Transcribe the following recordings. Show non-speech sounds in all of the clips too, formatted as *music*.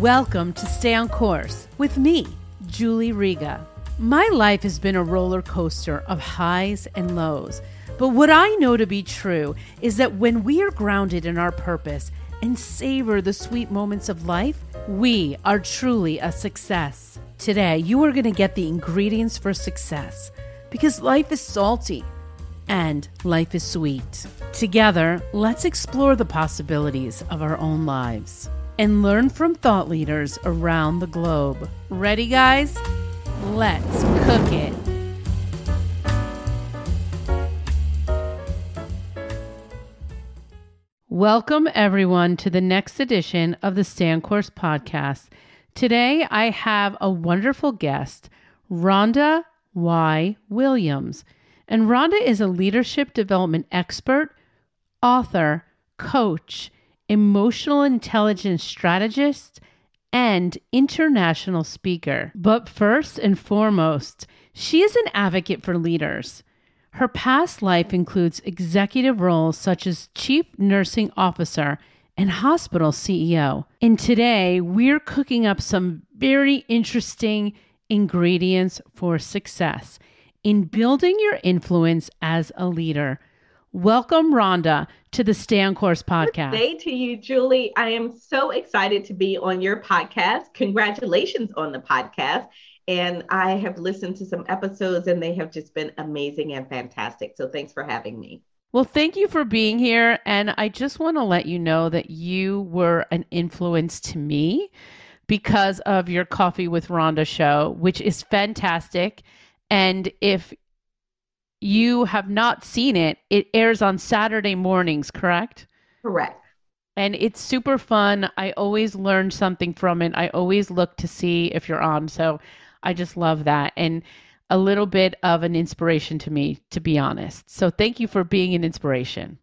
Welcome to Stay on Course with me, Julie Riga. My life has been a roller coaster of highs and lows. But what I know to be true is that when we are grounded in our purpose and savor the sweet moments of life, we are truly a success. Today, you are going to get the ingredients for success because life is salty and life is sweet. Together, let's explore the possibilities of our own lives and learn from thought leaders around the globe. Ready, guys? Let's cook it. Welcome, everyone, to the next edition of the Stay on Course podcast. Today, I have a wonderful guest, Rhonda Y. Williams. And Rhonda is a leadership development expert, author, coach, emotional intelligence strategist, and international speaker. But first and foremost, she is an advocate for leaders. Her past life includes executive roles such as Chief Nursing Officer and Hospital CEO. And today we're cooking up some very interesting ingredients for success in building your influence as a leader. Welcome, Rhonda, to the Stay on Course podcast. Good day to you, Julie. I am so excited to be on your podcast. Congratulations on the podcast. And I have listened to some episodes and they have just been amazing and fantastic. So thanks for having me. Well, thank you for being here. And I just want to let you know that you were an influence to me because of your Coffee with Rhonda show, which is fantastic. And if you have not seen it, it airs on Saturday mornings, correct? Correct. And it's super fun. I always learn something from it. I always look to see if you're on. So I just love that. And a little bit of an inspiration to me, to be honest. So thank you for being an inspiration.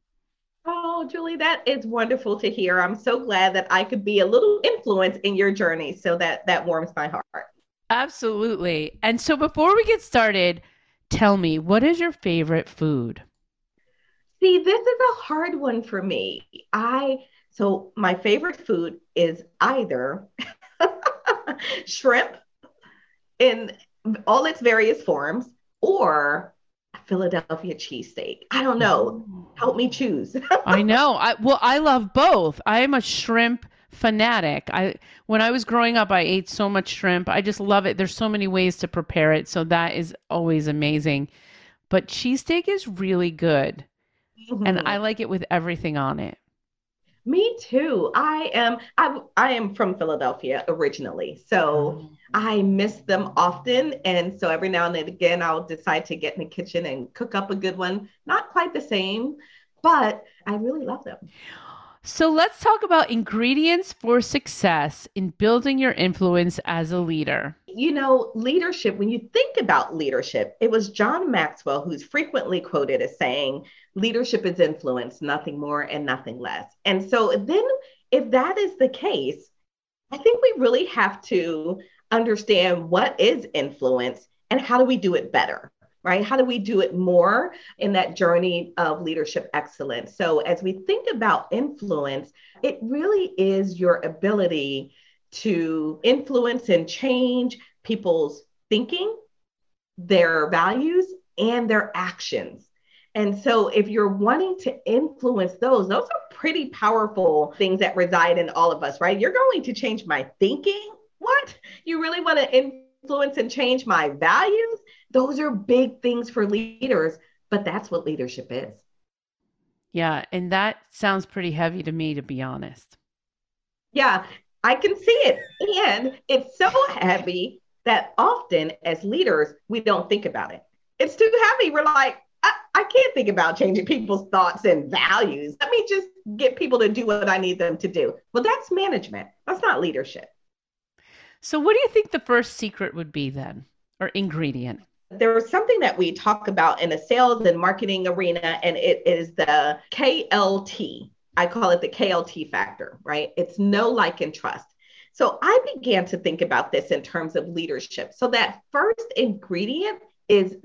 Oh, Julie, that is wonderful to hear. I'm so glad that I could be a little influence in your journey. So that that warms my heart. Absolutely. And so before we get started, tell me, what is your favorite food? See, this is a hard one for me. I so my favorite food is either *laughs* shrimp in all its various forms or Philadelphia cheesesteak. I don't know. Help me choose. *laughs* I know. I well, I love both. I am a shrimp fanatic. I when I was growing up, I ate so much shrimp. I just love it. There's so many ways to prepare it, so that is always amazing. But cheesesteak is really good, mm-hmm. and I like it with everything on it. Me too. I am I I am from Philadelphia originally. So oh. I miss them often and so every now and then again I'll decide to get in the kitchen and cook up a good one. Not quite the same, but I really love them. So let's talk about ingredients for success in building your influence as a leader. You know, leadership, when you think about leadership, it was John Maxwell who's frequently quoted as saying, leadership is influence, nothing more and nothing less. And so then, if that is the case, I think we really have to understand what is influence and how do we do it better right? How do we do it more in that journey of leadership excellence? So, as we think about influence, it really is your ability to influence and change people's thinking, their values, and their actions. And so, if you're wanting to influence those, those are pretty powerful things that reside in all of us, right? You're going to change my thinking. What? You really want to influence and change my values? Those are big things for leaders, but that's what leadership is. Yeah. And that sounds pretty heavy to me, to be honest. Yeah, I can see it. And it's so heavy that often as leaders, we don't think about it. It's too heavy. We're like, I, I can't think about changing people's thoughts and values. Let me just get people to do what I need them to do. Well, that's management. That's not leadership. So, what do you think the first secret would be then, or ingredient? There's something that we talk about in the sales and marketing arena, and it is the KLT. I call it the KLT factor, right? It's know like, and trust. So I began to think about this in terms of leadership. So that first ingredient is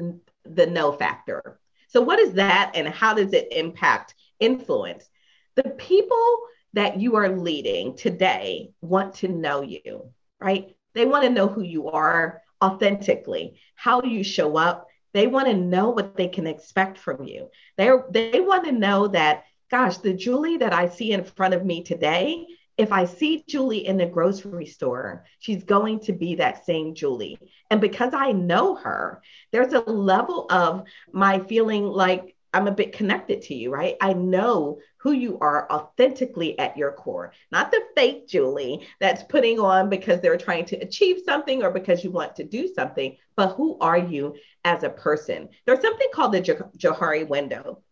the know factor. So, what is that, and how does it impact influence? The people that you are leading today want to know you, right? They want to know who you are authentically, how you show up. They want to know what they can expect from you. They they want to know that gosh, the Julie that I see in front of me today, if I see Julie in the grocery store, she's going to be that same Julie. And because I know her, there's a level of my feeling like I'm a bit connected to you, right? I know who you are authentically at your core, not the fake Julie that's putting on because they're trying to achieve something or because you want to do something, but who are you as a person? There's something called the Johari window.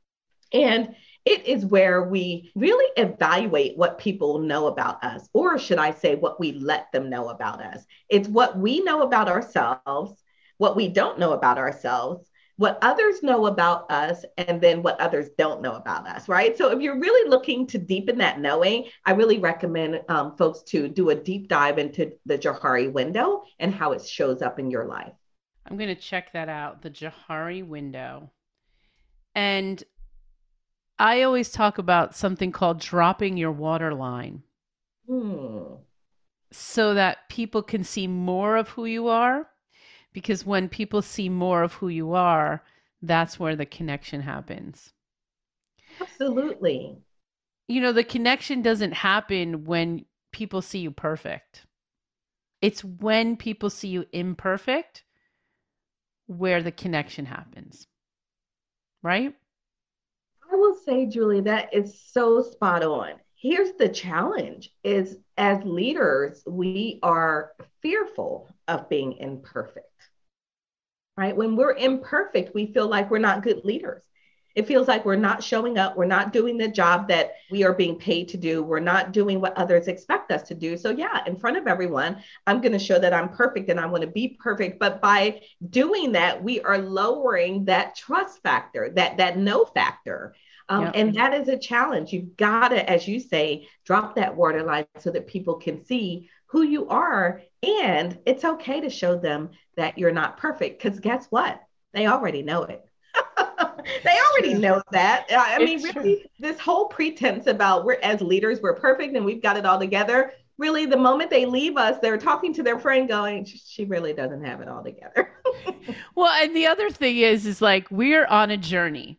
And it is where we really evaluate what people know about us, or should I say, what we let them know about us. It's what we know about ourselves, what we don't know about ourselves, what others know about us, and then what others don't know about us, right? So if you're really looking to deepen that knowing, I really recommend um, folks to do a deep dive into the Johari window and how it shows up in your life. I'm going to check that out, the Johari window. And I always talk about something called dropping your waterline. Hmm. So that people can see more of who you are. Because when people see more of who you are, that's where the connection happens. Absolutely. You know, the connection doesn't happen when people see you perfect. It's when people see you imperfect where the connection happens. Right? I will say, Julie, that is so spot on. Here's the challenge is as leaders, we are fearful of being imperfect. Right? When we're imperfect, we feel like we're not good leaders. It feels like we're not showing up. We're not doing the job that we are being paid to do. We're not doing what others expect us to do. So, yeah, in front of everyone, I'm going to show that I'm perfect and I want to be perfect. But by doing that, we are lowering that trust factor, that that know factor. Um, yep. And that is a challenge. You've got to, as you say, drop that waterline so that people can see who you are. And it's okay to show them that you're not perfect because guess what? They already know it. *laughs* they already know that. I mean, it's really, true. this whole pretense about we're as leaders, we're perfect and we've got it all together. Really, the moment they leave us, they're talking to their friend, going, "She really doesn't have it all together." *laughs* well, and the other thing is, is like we're on a journey.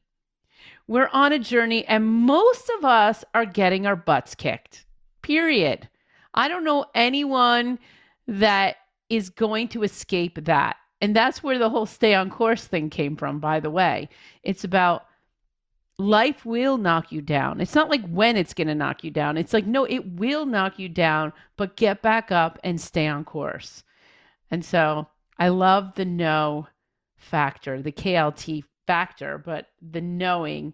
We're on a journey, and most of us are getting our butts kicked. Period. I don't know anyone that is going to escape that. And that's where the whole stay on course thing came from, by the way. It's about life will knock you down. It's not like when it's going to knock you down. It's like, no, it will knock you down, but get back up and stay on course. And so I love the know factor, the KLT factor, but the knowing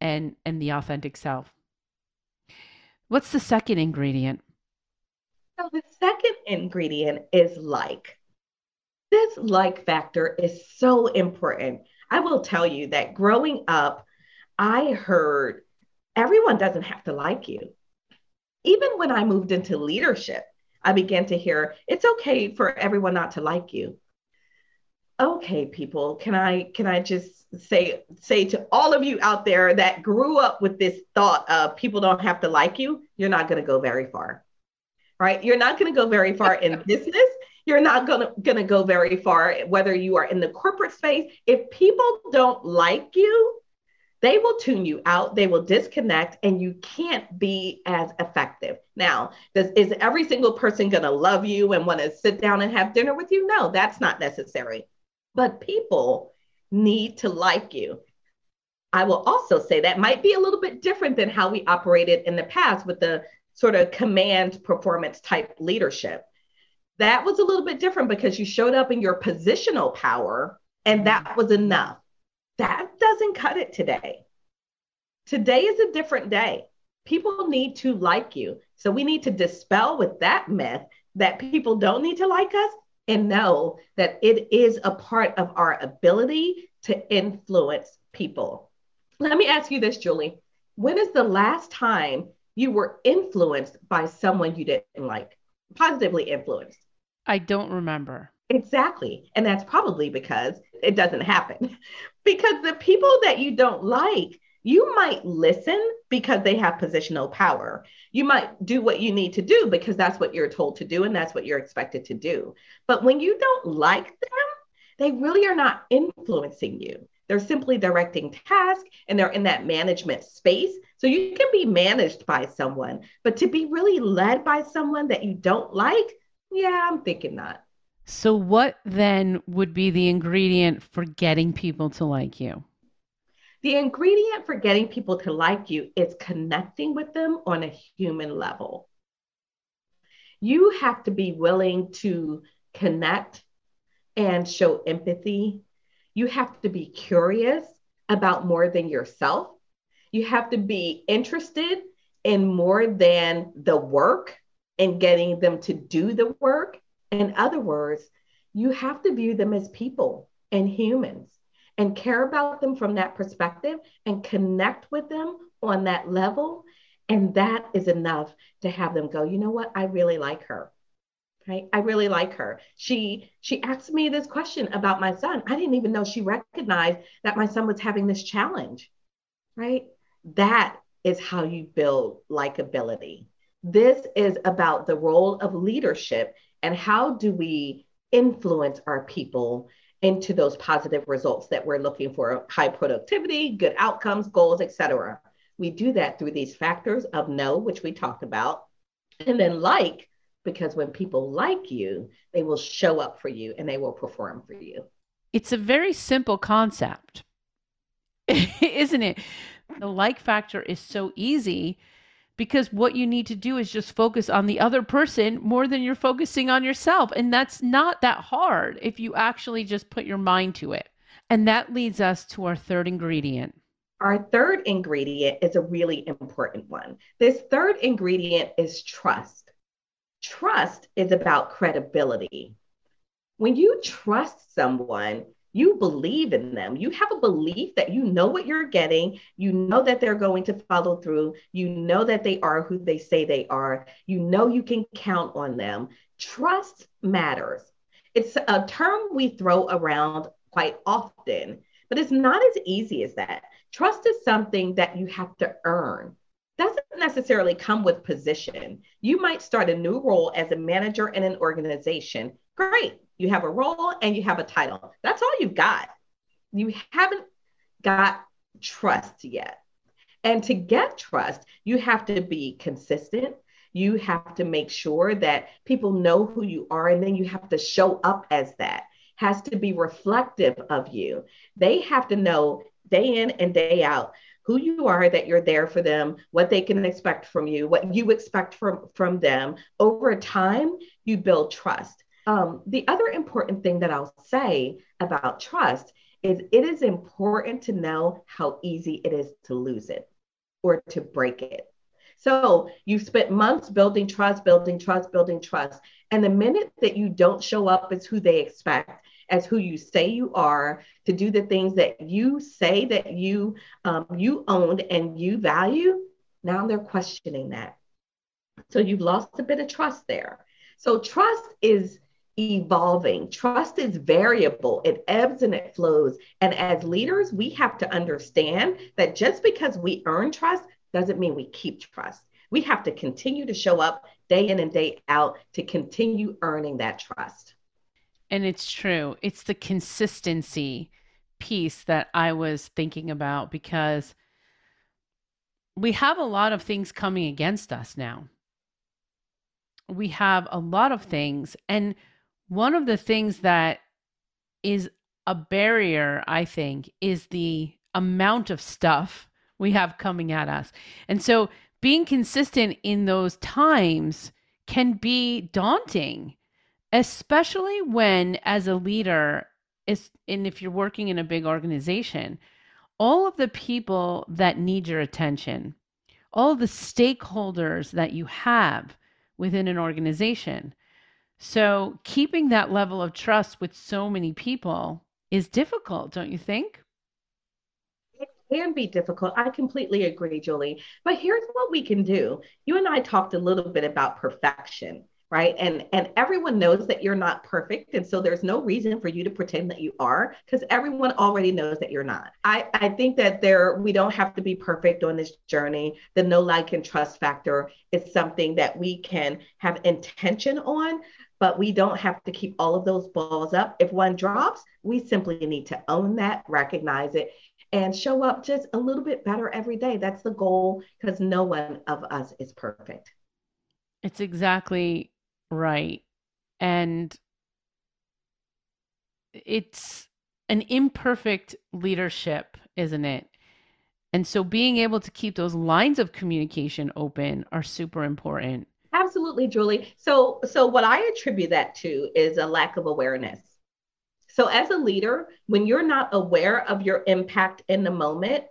and and the authentic self. What's the second ingredient? So the second ingredient is like. This like factor is so important. I will tell you that growing up, I heard everyone doesn't have to like you. Even when I moved into leadership, I began to hear it's okay for everyone not to like you. Okay, people, can I can I just say say to all of you out there that grew up with this thought of people don't have to like you, you're not going to go very far. Right? You're not going to go very far in *laughs* business. You're not gonna gonna go very far whether you are in the corporate space. If people don't like you they will tune you out they will disconnect and you can't be as effective. Now does, is every single person going to love you and want to sit down and have dinner with you? No that's not necessary. But people need to like you. I will also say that might be a little bit different than how we operated in the past with the sort of command performance type leadership that was a little bit different because you showed up in your positional power and that mm-hmm. was enough. That doesn't cut it today. Today is a different day. People need to like you. So we need to dispel with that myth that people don't need to like us and know that it is a part of our ability to influence people. Let me ask you this, Julie. When is the last time you were influenced by someone you didn't like? Positively influenced? I don't remember. Exactly. And that's probably because it doesn't happen. *laughs* because the people that you don't like, You might listen because they have positional power. You might do what you need to do because that's what you're told to do and that's what you're expected to do. But when you don't like them, they really are not influencing you. They're simply directing tasks and they're in that management space. So you can be managed by someone, but to be really led by someone that you don't like, yeah, I'm thinking not. So, what then would be the ingredient for getting people to like you? The ingredient for getting people to like you is connecting with them on a human level. You have to be willing to connect and show empathy. You have to be curious about more than yourself. You have to be interested in more than the work and getting them to do the work. In other words, you have to view them as people and humans and care about them from that perspective and connect with them on that level. And that is enough to have them go, you know what? I really like her right? I really like her. She she asked me this question about my son. I didn't even know she recognized that my son was having this challenge right? That is how you build likability. This is about the role of leadership and how do we influence our people into those positive results that we're looking for high productivity good outcomes goals etc we do that through these factors of know which we talked about and then like because when people like you, they will show up for you and they will perform for you. It's a very simple concept, *laughs* isn't it? The like factor is so easy because what you need to do is just focus on the other person more than you're focusing on yourself. And that's not that hard if you actually just put your mind to it. And that leads us to our third ingredient. Our third ingredient is a really important one. This third ingredient is trust. Trust is about credibility. When you trust someone, you believe in them. You have a belief that you know what you're getting. You know that they're going to follow through. You know that they are who they say they are. You know you can count on them. Trust matters. It's a term we throw around quite often, but it's not as easy as that. Trust is something that you have to earn doesn't necessarily come with position. You might start a new role as a manager in an organization. Great. You have a role and you have a title. That's all you've got. You haven't got trust yet. And to get trust, you have to be consistent. You have to make sure that people know who you are, and then you have to show up as that. Has to be reflective of you. They have to know day in and day out who you are that you're there for them what they can expect from you what you expect from from them. Over time you build trust. Um, the other important thing that i'll say about trust is it is important to know how easy it is to lose it or to break it. So you've spent months building trust building trust building trust and the minute that you don't show up as who they expect as who you say you are, to do the things that you say that you um, you owned and you value. Now they're questioning that. So you've lost a bit of trust there. So trust is evolving. Trust is variable. It ebbs and it flows. And as leaders, we have to understand that just because we earn trust doesn't mean we keep trust. We have to continue to show up day in and day out to continue earning that trust. And it's true. It's the consistency piece that I was thinking about because we have a lot of things coming against us now. We have a lot of things. And one of the things that is a barrier, I think, is the amount of stuff we have coming at us. And so being consistent in those times can be daunting especially when as a leader is and if you're working in a big organization all of the people that need your attention all the stakeholders that you have within an organization so keeping that level of trust with so many people is difficult don't you think it can be difficult. I completely agree, Julie. But here's what we can do. You and I talked a little bit about perfection right? And and everyone knows that you're not perfect. And so there's no reason for you to pretend that you are because everyone already knows that you're not. I i think that there we don't have to be perfect on this journey. The know like and trust factor is something that we can have intention on but we don't have to keep all of those balls up. If one drops we simply need to own that recognize it and show up just a little bit better every day. That's the goal because no one of us is perfect. It's exactly right. And it's an imperfect leadership, isn't it? And so being able to keep those lines of communication open are super important. Absolutely, Julie. So so what I attribute that to is a lack of awareness. So as a leader, when you're not aware of your impact in the moment,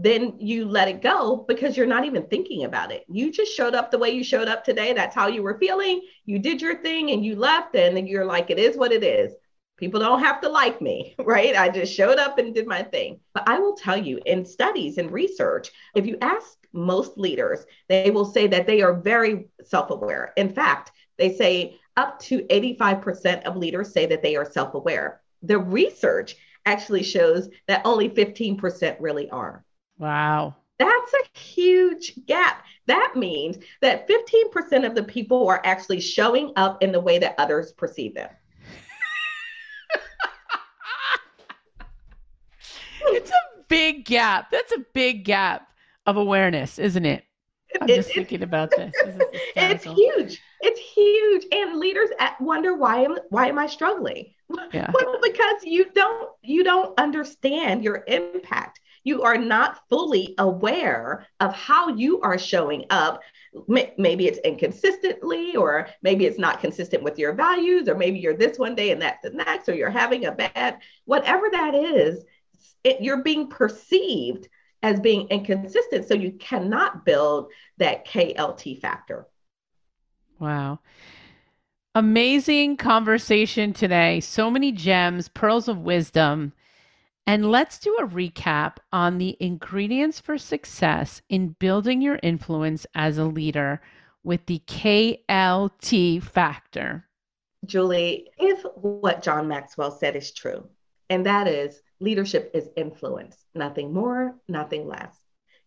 then you let it go because you're not even thinking about it. You just showed up the way you showed up today. That's how you were feeling. You did your thing and you left, and you're like, it is what it is. People don't have to like me, *laughs* right? I just showed up and did my thing. But I will tell you in studies and research, if you ask most leaders, they will say that they are very self aware. In fact, they say up to 85% of leaders say that they are self aware. The research actually shows that only 15% really are. Wow. That's a huge gap. That means that 15% of the people are actually showing up in the way that others perceive them. it's a big gap. That's a big gap of awareness, isn't it? I'm just thinking about this. this *laughs* it's huge. It's huge. And leaders wonder why am why am I struggling? Yeah. *laughs* Well, because you don't you don't understand your impact you are not fully aware of how you are showing up. Maybe it's inconsistently, or maybe it's not consistent with your values, or maybe you're this one day and that's the next, or you're having a bad, whatever that is, it, you're being perceived as being inconsistent. So you cannot build that KLT factor. Wow. Amazing conversation today. So many gems, pearls of wisdom. And let's do a recap on the ingredients for success in building your influence as a leader with the KLT factor. Julie, if what John Maxwell said is true, and that is leadership is influence, nothing more, nothing less.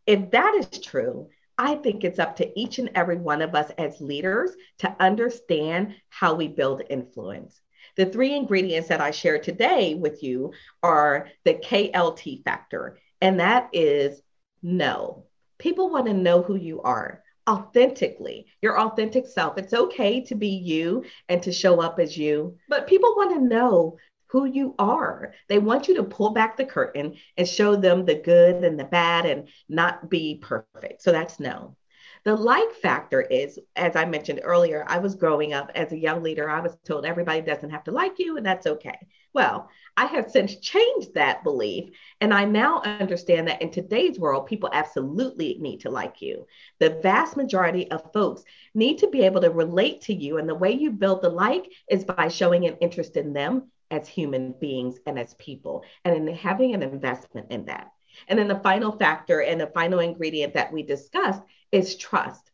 If that is true, I think it's up to each and every one of us as leaders to understand how we build influence. The three ingredients that I share today with you are the KLT factor, and that is know. People want to know who you are authentically, your authentic self. It's okay to be you and to show up as you, but people want to know who you are. They want you to pull back the curtain and show them the good and the bad and not be perfect. So that's know. The like factor is, as I mentioned earlier, I was growing up as a young leader. I was told everybody doesn't have to like you, and that's okay. Well, I have since changed that belief, and I now understand that in today's world, people absolutely need to like you. The vast majority of folks need to be able to relate to you, and the way you build the like is by showing an interest in them as human beings and as people, and in having an investment in that. And then the final factor and the final ingredient that we discussed is trust.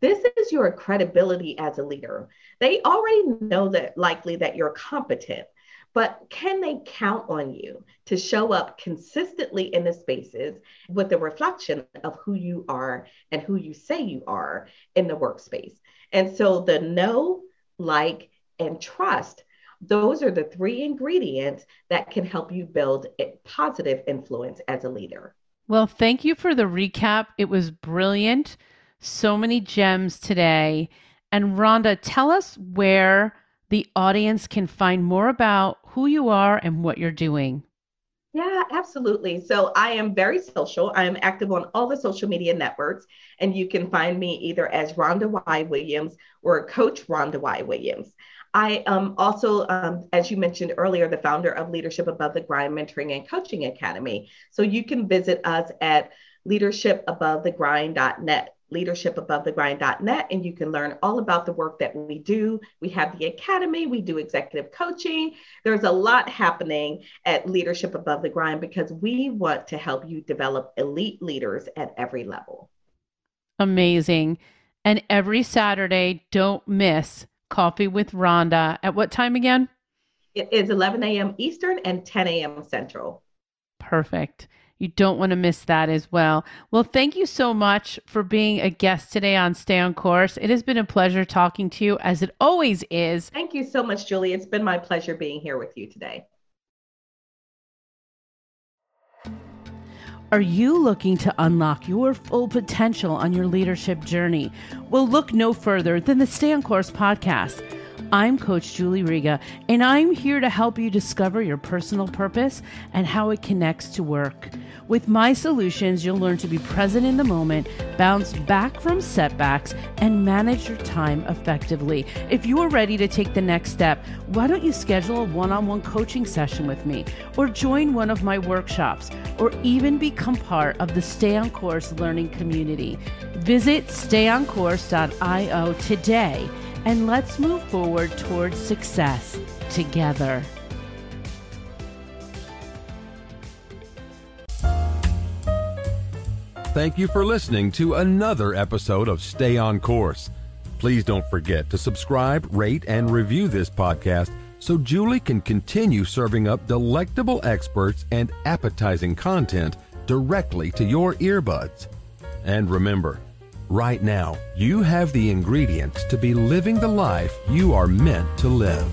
This is your credibility as a leader. They already know that likely that you're competent, but can they count on you to show up consistently in the spaces with the reflection of who you are and who you say you are in the workspace? And so the know, like, and trust those are the three ingredients that can help you build a positive influence as a leader. Well, thank you for the recap. It was brilliant. So many gems today. And Rhonda, tell us where the audience can find more about who you are and what you're doing. Yeah, absolutely. So I am very social. I am active on all the social media networks, and you can find me either as Rhonda Y. Williams or Coach Rhonda Y. Williams. I am also, um, as you mentioned earlier, the founder of Leadership Above the Grind Mentoring and Coaching Academy. So you can visit us at leadershipabovethegrind.net leadershipabovethegrind.net and you can learn all about the work that we do. We have the academy, we do executive coaching. There's a lot happening at Leadership Above the Grind because we want to help you develop elite leaders at every level. Amazing. And every Saturday, don't miss Coffee with Rhonda. At what time again? It is 11 a.m. Eastern and 10 a.m. Central. Perfect. You don't want to miss that as well. Well, thank you so much for being a guest today on Stay on Course. It has been a pleasure talking to you, as it always is. Thank you so much, Julie. It's been my pleasure being here with you today. Are you looking to unlock your full potential on your leadership journey? Well, look no further than the Stay on Course podcast. I'm Coach Julie Riga, and I'm here to help you discover your personal purpose and how it connects to work. With my solutions, you'll learn to be present in the moment, bounce back from setbacks, and manage your time effectively. If you are ready to take the next step, why don't you schedule a one on one coaching session with me, or join one of my workshops, or even become part of the Stay on Course learning community? Visit stayoncourse.io today and let's move forward towards success together. Thank you for listening to another episode of Stay on Course. Please don't forget to subscribe, rate, and review this podcast so Julie can continue serving up delectable experts and appetizing content directly to your earbuds. And remember, Right now, you have the ingredients to be living the life you are meant to live.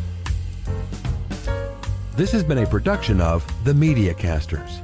This has been a production of The Media Casters.